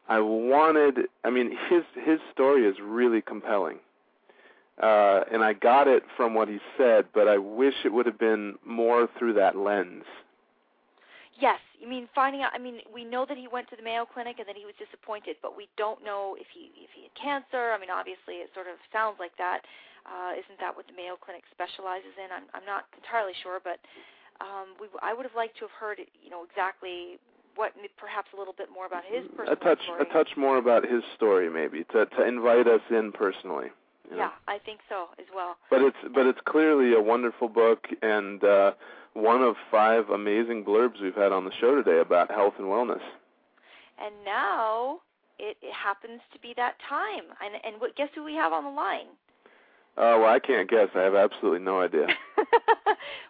I wanted. I mean, his his story is really compelling, uh, and I got it from what he said. But I wish it would have been more through that lens. Yes, you mean finding out. I mean, we know that he went to the Mayo Clinic and that he was disappointed, but we don't know if he if he had cancer. I mean, obviously, it sort of sounds like that. Uh, isn't that what the Mayo Clinic specializes in? I'm I'm not entirely sure, but um, we I would have liked to have heard, you know, exactly what perhaps a little bit more about his personal a touch story. a touch more about his story maybe to to invite us in personally you know? yeah i think so as well. But it's but it's clearly a wonderful book and uh one of five amazing blurbs we've had on the show today about health and wellness. And now it, it happens to be that time. And and what guess who we have on the line? Uh well i can't guess. I have absolutely no idea.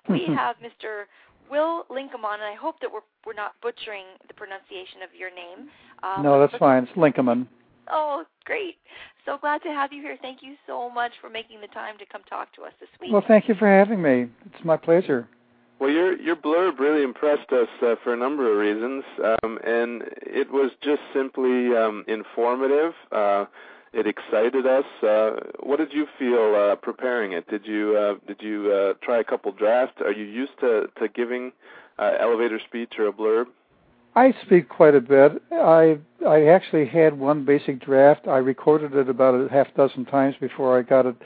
We have mr Will Linkemann, and I hope that we're we're not butchering the pronunciation of your name. Um, no, that's fine. It's Linkemann. Oh, great! So glad to have you here. Thank you so much for making the time to come talk to us this week. Well, thank you for having me. It's my pleasure. Well, your your blurb really impressed us uh, for a number of reasons, um, and it was just simply um, informative. Uh, it excited us. Uh, what did you feel uh, preparing it? Did you uh, did you uh, try a couple drafts? Are you used to to giving uh, elevator speech or a blurb? I speak quite a bit. I I actually had one basic draft. I recorded it about a half dozen times before I got it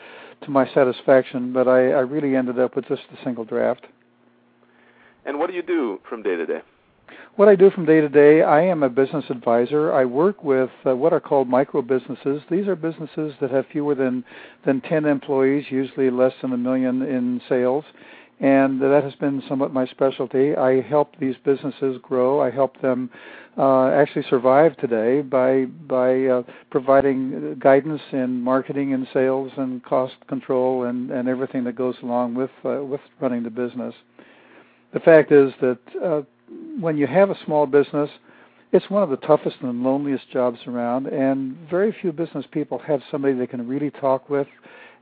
to my satisfaction, but I, I really ended up with just a single draft. And what do you do from day to day? What I do from day to day, I am a business advisor. I work with uh, what are called micro businesses. These are businesses that have fewer than than 10 employees, usually less than a million in sales, and that has been somewhat my specialty. I help these businesses grow. I help them uh, actually survive today by by uh, providing guidance in marketing and sales and cost control and and everything that goes along with uh, with running the business. The fact is that uh, when you have a small business, it's one of the toughest and loneliest jobs around, and very few business people have somebody they can really talk with,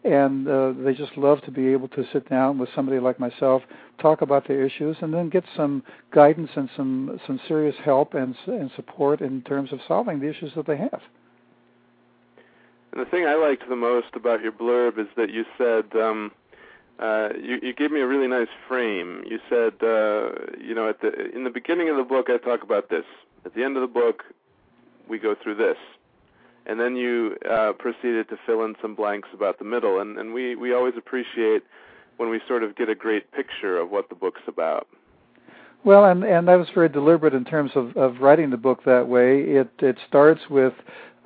and uh, they just love to be able to sit down with somebody like myself, talk about their issues, and then get some guidance and some some serious help and and support in terms of solving the issues that they have. And the thing I liked the most about your blurb is that you said. Um, uh, you, you gave me a really nice frame. You said, uh, you know, at the in the beginning of the book, I talk about this. At the end of the book, we go through this, and then you uh, proceeded to fill in some blanks about the middle. And, and we we always appreciate when we sort of get a great picture of what the book's about. Well, and and I was very deliberate in terms of of writing the book that way. It it starts with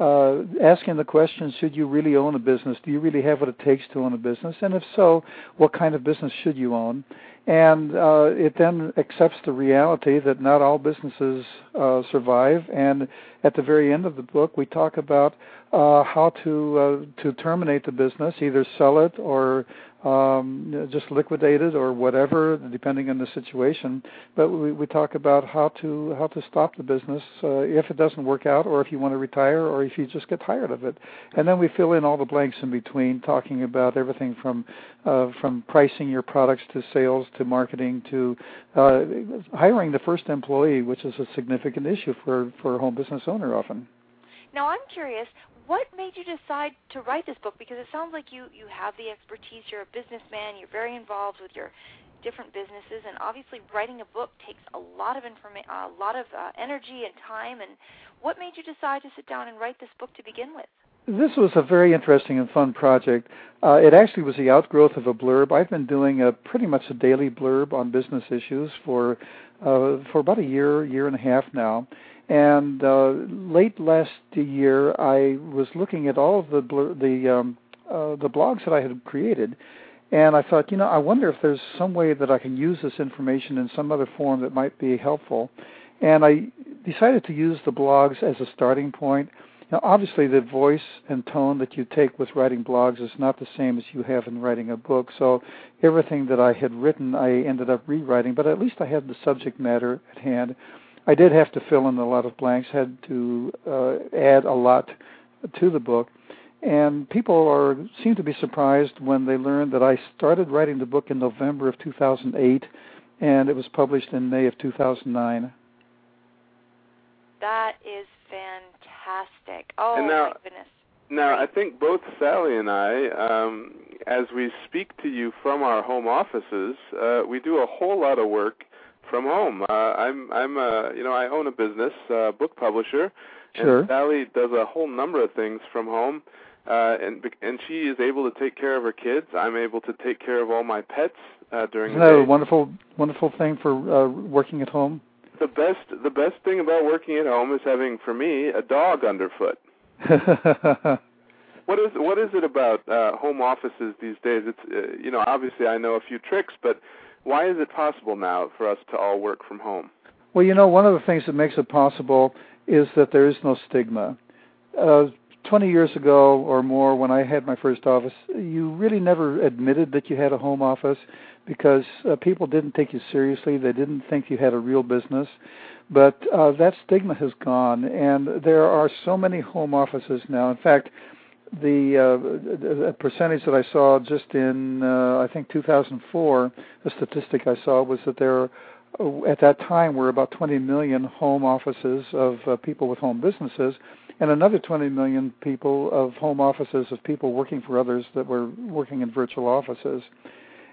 uh, asking the question, should you really own a business? Do you really have what it takes to own a business? And if so, what kind of business should you own? And uh, it then accepts the reality that not all businesses uh, survive. And at the very end of the book, we talk about uh, how to uh, to terminate the business, either sell it or um, just liquidated or whatever, depending on the situation. But we, we talk about how to how to stop the business uh, if it doesn't work out, or if you want to retire, or if you just get tired of it. And then we fill in all the blanks in between, talking about everything from uh, from pricing your products to sales to marketing to uh, hiring the first employee, which is a significant issue for for a home business owner often. Now I'm curious, what made you decide to write this book? Because it sounds like you you have the expertise. You're a businessman. You're very involved with your different businesses, and obviously writing a book takes a lot of information, a lot of uh, energy and time. And what made you decide to sit down and write this book to begin with? This was a very interesting and fun project. Uh, it actually was the outgrowth of a blurb. I've been doing a pretty much a daily blurb on business issues for uh, for about a year, year and a half now. And uh, late last year, I was looking at all of the the um, uh, the blogs that I had created, and I thought, you know, I wonder if there's some way that I can use this information in some other form that might be helpful. And I decided to use the blogs as a starting point. Now, obviously, the voice and tone that you take with writing blogs is not the same as you have in writing a book. So, everything that I had written, I ended up rewriting, but at least I had the subject matter at hand. I did have to fill in a lot of blanks, had to uh, add a lot to the book, and people are seem to be surprised when they learn that I started writing the book in November of 2008, and it was published in May of 2009. That is fantastic. Oh now, my goodness. Now, I think both Sally and I, um, as we speak to you from our home offices, uh, we do a whole lot of work from home. Uh, I'm I'm a you know I own a business, uh, book publisher, sure. and Sally does a whole number of things from home. Uh, and and she is able to take care of her kids. I'm able to take care of all my pets uh, during Isn't the that day. a wonderful wonderful thing for uh, working at home? The best the best thing about working at home is having for me a dog underfoot. what is what is it about uh, home offices these days? It's uh, you know obviously I know a few tricks, but why is it possible now for us to all work from home? Well, you know, one of the things that makes it possible is that there is no stigma. Uh, 20 years ago or more, when I had my first office, you really never admitted that you had a home office because uh, people didn't take you seriously. They didn't think you had a real business. But uh, that stigma has gone, and there are so many home offices now. In fact, the, uh, percentage that I saw just in uh, I think 2004, the statistic I saw was that there at that time were about 20 million home offices of uh, people with home businesses, and another 20 million people of home offices of people working for others that were working in virtual offices.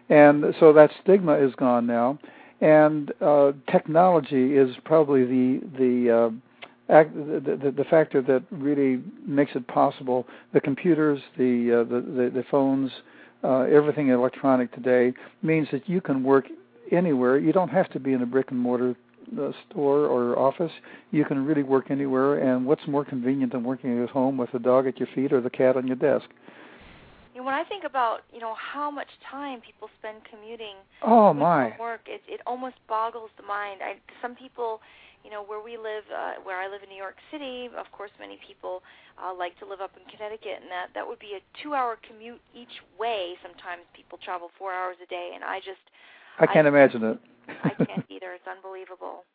And so that stigma is gone now, and uh, technology is probably the the uh, act, the, the, the factor that really makes it possible. The computers, the uh, the, the, the phones, uh, everything electronic today means that you can work anywhere. You don't have to be in a brick and mortar uh, store or office. You can really work anywhere. And what's more convenient than working at home with a dog at your feet or the cat on your desk? When I think about you know how much time people spend commuting oh to my work, it it almost boggles the mind. I, some people you know, where we live, uh, where I live in New York City, of course, many people uh, like to live up in Connecticut, and that that would be a two-hour commute each way. Sometimes people travel four hours a day, and I just I can't I, imagine it. I can't either. It's unbelievable.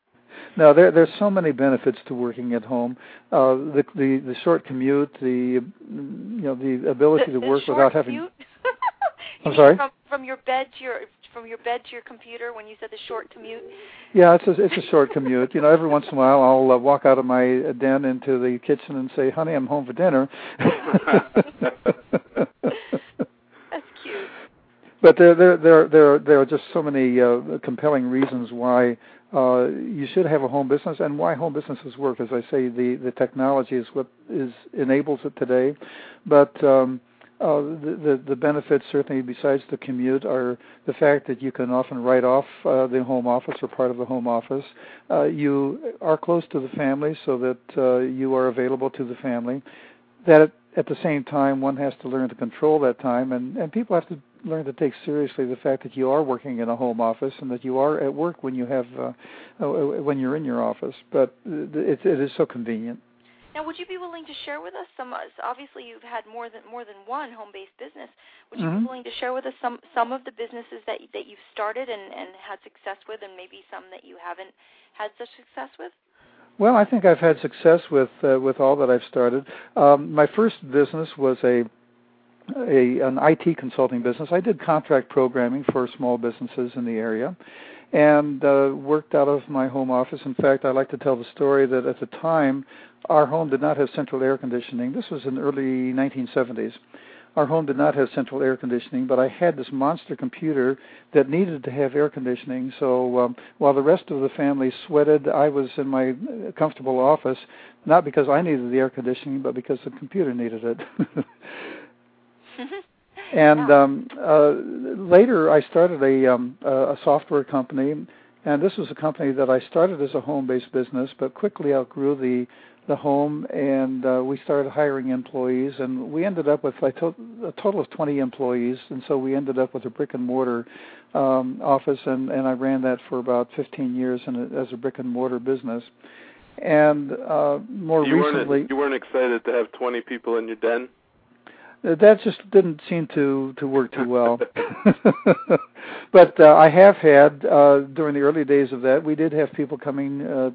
No, there there's so many benefits to working at home. Uh, the the the short commute, the you know the ability the, to work without having. Commute? I'm sorry. From, from your bed to your from your bed to your computer when you said the short commute? Yeah, it's a it's a short commute. You know, every once in a while I'll uh, walk out of my den into the kitchen and say, "Honey, I'm home for dinner." That's cute. but there there there there there are just so many uh, compelling reasons why uh, you should have a home business and why home businesses work. As I say, the the technology is what is enables it today, but um, uh, the, the, the benefits certainly besides the commute are the fact that you can often write off uh, the home office or part of the home office. Uh, you are close to the family so that uh, you are available to the family. That at, the same time, one has to learn to control that time, and, and people have to learn to take seriously the fact that you are working in a home office and that you are at work when you have uh, uh when you're in your office. But it, it is so convenient. Now, would you be willing to share with us some? Obviously, you've had more than more than one home-based business. Would you mm-hmm. be willing to share with us some some of the businesses that that you've started and and had success with, and maybe some that you haven't had such success with? Well, I think I've had success with uh, with all that I've started. Um, my first business was a a an IT consulting business. I did contract programming for small businesses in the area, and uh, worked out of my home office. In fact, I like to tell the story that at the time our home did not have central air conditioning. This was in the early 1970s. Our home did not have central air conditioning, but I had this monster computer that needed to have air conditioning. So um, while the rest of the family sweated, I was in my comfortable office, not because I needed the air conditioning, but because the computer needed it. and um, uh, later, I started a, um, a software company, and this was a company that I started as a home-based business, but quickly outgrew the the home, and uh, we started hiring employees, and we ended up with to- a total of 20 employees, and so we ended up with a brick and mortar um, office, and, and I ran that for about 15 years in a, as a brick and mortar business. And uh, more you recently, weren't, you weren't excited to have 20 people in your den. Uh, that just didn't seem to to work too well. but uh, I have had uh, during the early days of that, we did have people coming uh,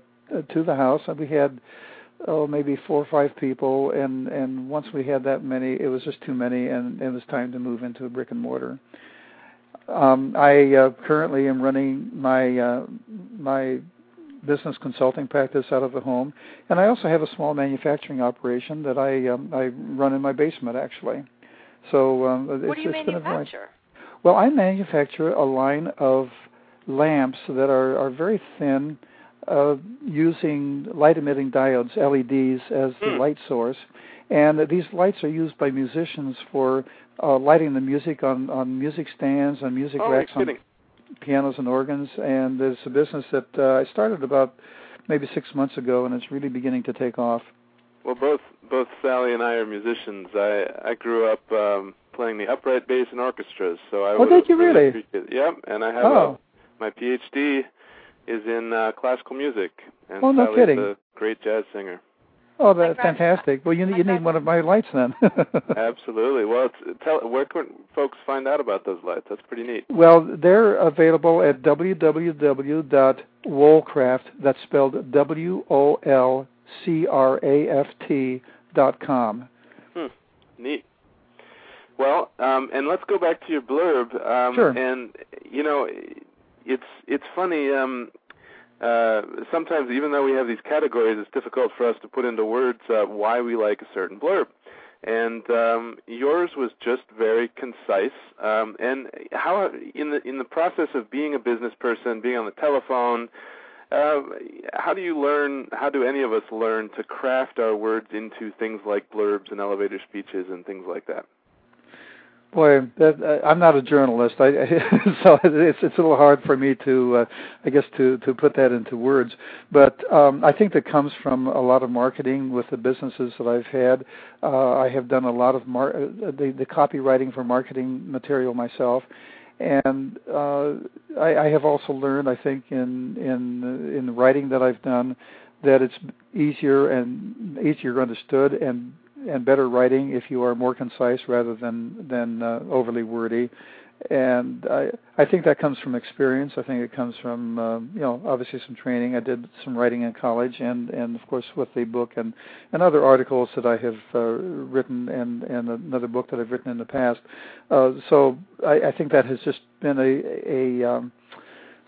to the house, and we had oh maybe four or five people and and once we had that many it was just too many and it was time to move into a brick and mortar um i uh, currently am running my uh, my business consulting practice out of the home and i also have a small manufacturing operation that i um, i run in my basement actually so um what it's, do you it's manufacture? well i manufacture a line of lamps that are are very thin using light emitting diodes, LEDs, as the mm. light source. And these lights are used by musicians for uh, lighting the music on, on music stands on music oh, racks on pianos and organs. And it's a business that uh, I started about maybe six months ago, and it's really beginning to take off. Well, both both Sally and I are musicians. I I grew up um, playing the upright bass in orchestras, so I. Oh, did you really? Yep, and I have oh. a, my PhD is in uh, classical music, and oh, no Sally's kidding. a great jazz singer. Oh, that's fantastic. Well, you you need one of my lights then. Absolutely. Well, it's, tell where can folks find out about those lights? That's pretty neat. Well, they're available at www.wolcraft. That's spelled W O L C R A F T dot com. Hmm. Neat. Well, um, and let's go back to your blurb. Um, sure. And you know, it's it's funny. Um, uh, sometimes, even though we have these categories, it's difficult for us to put into words uh, why we like a certain blurb. And um, yours was just very concise. Um, and how, in the in the process of being a business person, being on the telephone, uh, how do you learn? How do any of us learn to craft our words into things like blurbs and elevator speeches and things like that? Boy, that, I'm not a journalist, I, so it's it's a little hard for me to, uh, I guess, to to put that into words. But um, I think that comes from a lot of marketing with the businesses that I've had. Uh, I have done a lot of mar- uh, the, the copywriting for marketing material myself, and uh, I, I have also learned, I think, in in in the writing that I've done, that it's easier and easier understood and and better writing if you are more concise rather than than uh, overly wordy. And I I think that comes from experience. I think it comes from uh, you know obviously some training. I did some writing in college, and and of course with the book and and other articles that I have uh, written, and and another book that I've written in the past. Uh, so I, I think that has just been a a um,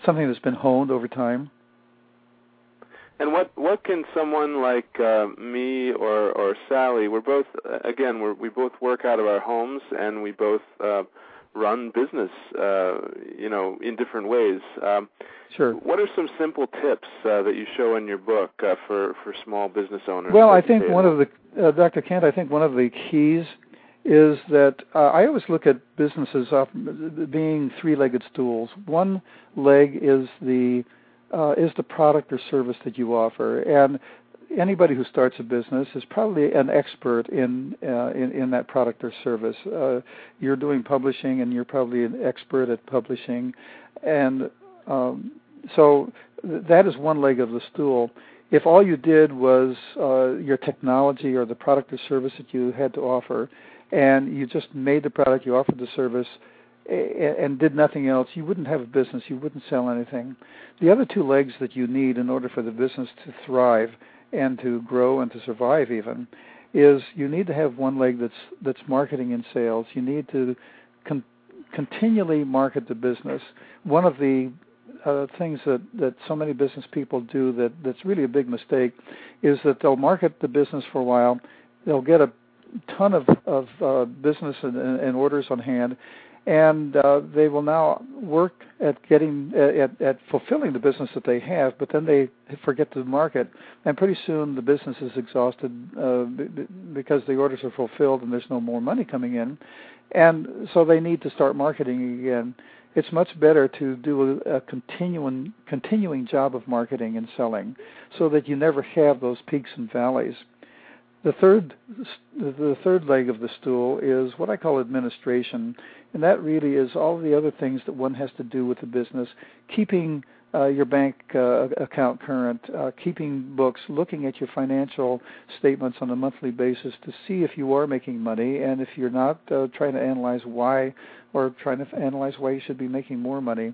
something that's been honed over time. And what what can someone like uh, me or or Sally? We're both again we're, we both work out of our homes and we both uh, run business, uh, you know, in different ways. Um, sure. What are some simple tips uh, that you show in your book uh, for for small business owners? Well, I think one of the uh, Dr. Kent, I think one of the keys is that uh, I always look at businesses being three-legged stools. One leg is the uh, is the product or service that you offer, and anybody who starts a business is probably an expert in uh, in, in that product or service. Uh, you're doing publishing, and you're probably an expert at publishing, and um, so th- that is one leg of the stool. If all you did was uh, your technology or the product or service that you had to offer, and you just made the product, you offered the service, and did nothing else, you wouldn't have a business. You wouldn't sell anything. The other two legs that you need in order for the business to thrive and to grow and to survive even is you need to have one leg that's that's marketing and sales. You need to con- continually market the business. One of the uh, things that that so many business people do that that's really a big mistake is that they'll market the business for a while. They'll get a ton of of uh, business and, and orders on hand, and uh, they will now work at getting at, at fulfilling the business that they have, but then they forget to market, and pretty soon the business is exhausted uh, because the orders are fulfilled and there's no more money coming in, and so they need to start marketing again. It's much better to do a, a continuing continuing job of marketing and selling, so that you never have those peaks and valleys. The third, the third leg of the stool is what I call administration, and that really is all the other things that one has to do with the business, keeping uh, your bank uh, account current, uh, keeping books, looking at your financial statements on a monthly basis to see if you are making money, and if you're not, uh, trying to analyze why, or trying to analyze why you should be making more money.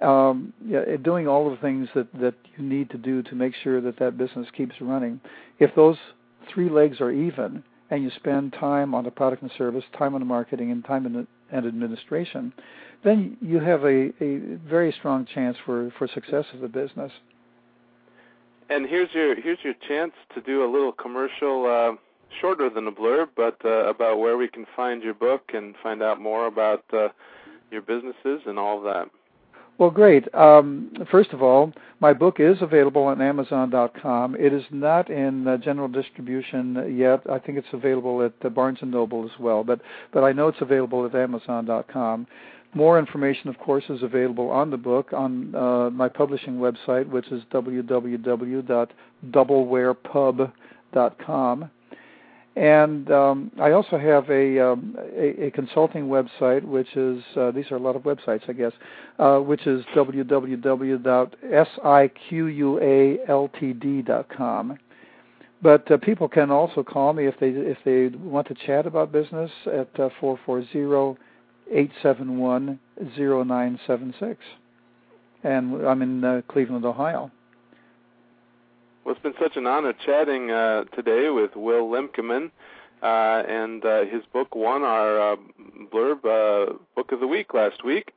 Um, yeah, doing all the things that that you need to do to make sure that that business keeps running. If those three legs are even, and you spend time on the product and service, time on the marketing, and time in and administration, then you have a, a very strong chance for, for success of the business. And here's your here's your chance to do a little commercial, uh, shorter than a blurb, but uh, about where we can find your book and find out more about uh, your businesses and all of that. Well, great. Um, first of all, my book is available on Amazon.com. It is not in uh, general distribution yet. I think it's available at uh, Barnes and Noble as well, but but I know it's available at Amazon.com. More information, of course, is available on the book on uh, my publishing website, which is www.doublewarepub.com. And um, I also have a, um, a, a consulting website, which is uh, these are a lot of websites, I guess, uh, which is www.siqualtd.com. But uh, people can also call me if they if they want to chat about business at uh, four four zero eight seven one zero nine seven six, and I'm in uh, Cleveland, Ohio. Well, it's been such an honor chatting uh, today with Will Lemkeman, uh, and uh, his book won our uh, Blurb uh, Book of the Week last week,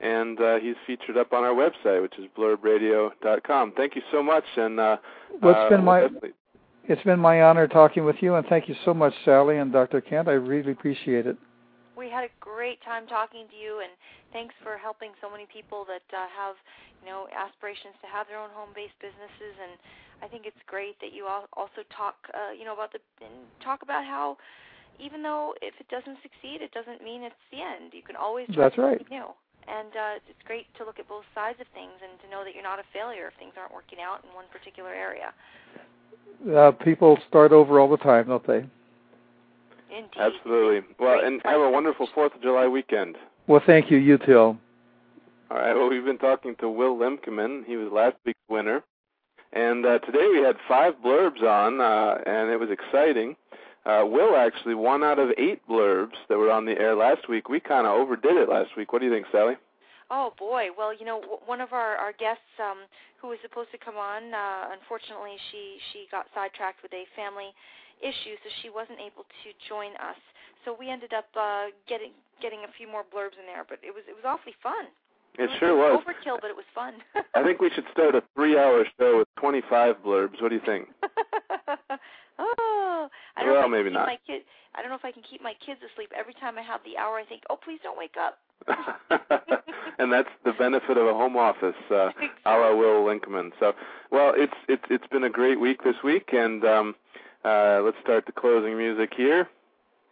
and uh, he's featured up on our website, which is blurbradio.com. Thank you so much, and uh, well, it's been uh, my definitely- it's been my honor talking with you, and thank you so much, Sally and Dr. Kent. I really appreciate it. We had a great time talking to you, and thanks for helping so many people that uh, have, you know, aspirations to have their own home-based businesses. And I think it's great that you all also talk, uh, you know, about the and talk about how even though if it doesn't succeed, it doesn't mean it's the end. You can always try That's right. something new. And uh, it's great to look at both sides of things and to know that you're not a failure if things aren't working out in one particular area. Uh, people start over all the time, don't they? Indeed. Absolutely. Well, Great and have a wonderful Fourth of July weekend. Well, thank you. You too. All right. Well, we've been talking to Will Lemkeman. He was last week's winner, and uh, today we had five blurbs on, uh, and it was exciting. Uh, Will actually won out of eight blurbs that were on the air last week. We kind of overdid it last week. What do you think, Sally? Oh boy! Well, you know, one of our our guests um, who was supposed to come on, uh, unfortunately, she she got sidetracked with a family issue, so she wasn't able to join us. So we ended up uh, getting getting a few more blurbs in there, but it was it was awfully fun. It sure was. overkill, but it was fun. I think we should start a three-hour show with 25 blurbs. What do you think? oh, I don't well, know if I maybe not. My kid, I don't know if I can keep my kids asleep. Every time I have the hour, I think, oh, please don't wake up. and that's the benefit of a home office, uh, a la Will Linkman. So, well, it's it's it's been a great week this week, and um, uh, let's start the closing music here.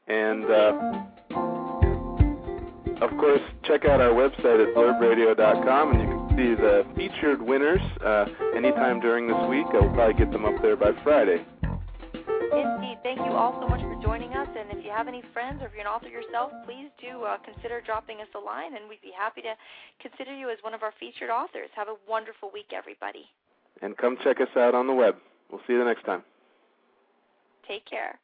And uh, of course, check out our website at blurbradio.com, and you can see the featured winners uh, anytime during this week. I'll probably get them up there by Friday. Indeed. Thank you all so much for joining us. And if you have any friends or if you're an author yourself, please do uh, consider dropping us a line, and we'd be happy to consider you as one of our featured authors. Have a wonderful week, everybody. And come check us out on the web. We'll see you the next time. Take care.